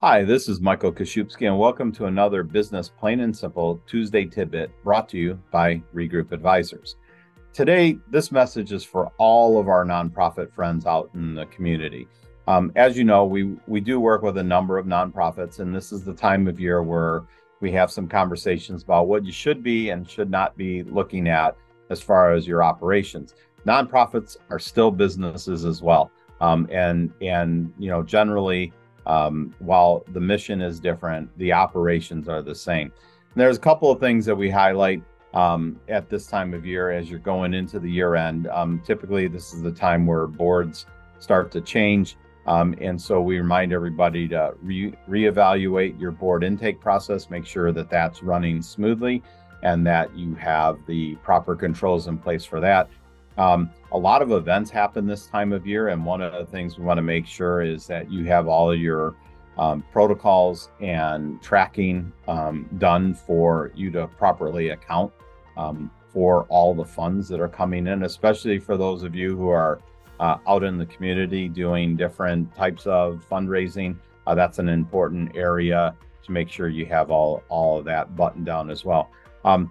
Hi, this is Michael Kaszubski, and welcome to another Business Plain and Simple Tuesday tidbit brought to you by Regroup Advisors. Today, this message is for all of our nonprofit friends out in the community. Um, as you know, we we do work with a number of nonprofits, and this is the time of year where we have some conversations about what you should be and should not be looking at as far as your operations. Nonprofits are still businesses as well, um, and and you know generally um, while the mission is different, the operations are the same. And there's a couple of things that we highlight um, at this time of year as you're going into the year end. Um, typically, this is the time where boards start to change. Um, and so we remind everybody to re- reevaluate your board intake process, make sure that that's running smoothly and that you have the proper controls in place for that. Um, a lot of events happen this time of year, and one of the things we want to make sure is that you have all of your um, protocols and tracking um, done for you to properly account um, for all the funds that are coming in, especially for those of you who are uh, out in the community doing different types of fundraising. Uh, that's an important area to make sure you have all all of that buttoned down as well. Um,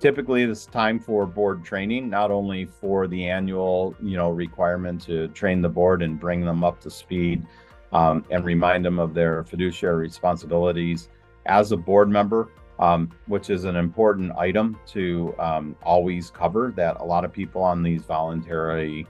typically this time for board training not only for the annual you know requirement to train the board and bring them up to speed um, and remind them of their fiduciary responsibilities as a board member um, which is an important item to um, always cover that a lot of people on these voluntary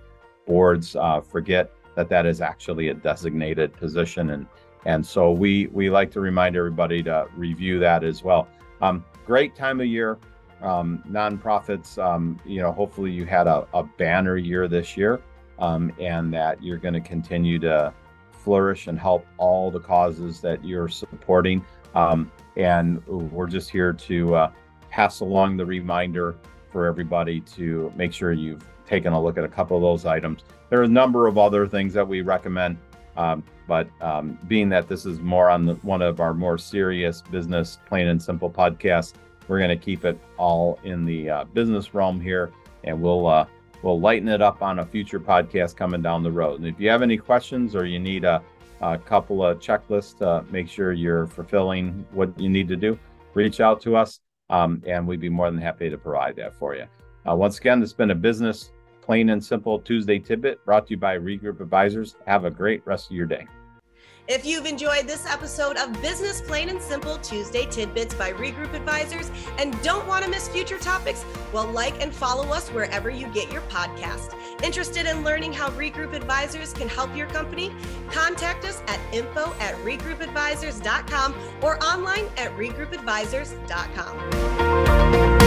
boards uh, forget that that is actually a designated position. And and so we we like to remind everybody to review that as well. Um, great time of year um, nonprofits. Um, you know, hopefully you had a, a banner year this year, um, and that you're going to continue to flourish and help all the causes that you're supporting. Um, and we're just here to uh, pass along the reminder for everybody to make sure you've taken a look at a couple of those items. There are a number of other things that we recommend. Um, but um, being that this is more on the, one of our more serious business, plain and simple podcasts, we're going to keep it all in the uh, business realm here, and we'll uh, we'll lighten it up on a future podcast coming down the road. And if you have any questions or you need a, a couple of checklists to make sure you're fulfilling what you need to do, reach out to us, um, and we'd be more than happy to provide that for you. Uh, once again, this has been a business plain and simple Tuesday tidbit brought to you by Regroup Advisors. Have a great rest of your day. If you've enjoyed this episode of Business Plain and Simple Tuesday Tidbits by Regroup Advisors and don't want to miss future topics, well, like and follow us wherever you get your podcast. Interested in learning how Regroup Advisors can help your company? Contact us at info at regroupadvisors.com or online at regroupadvisors.com.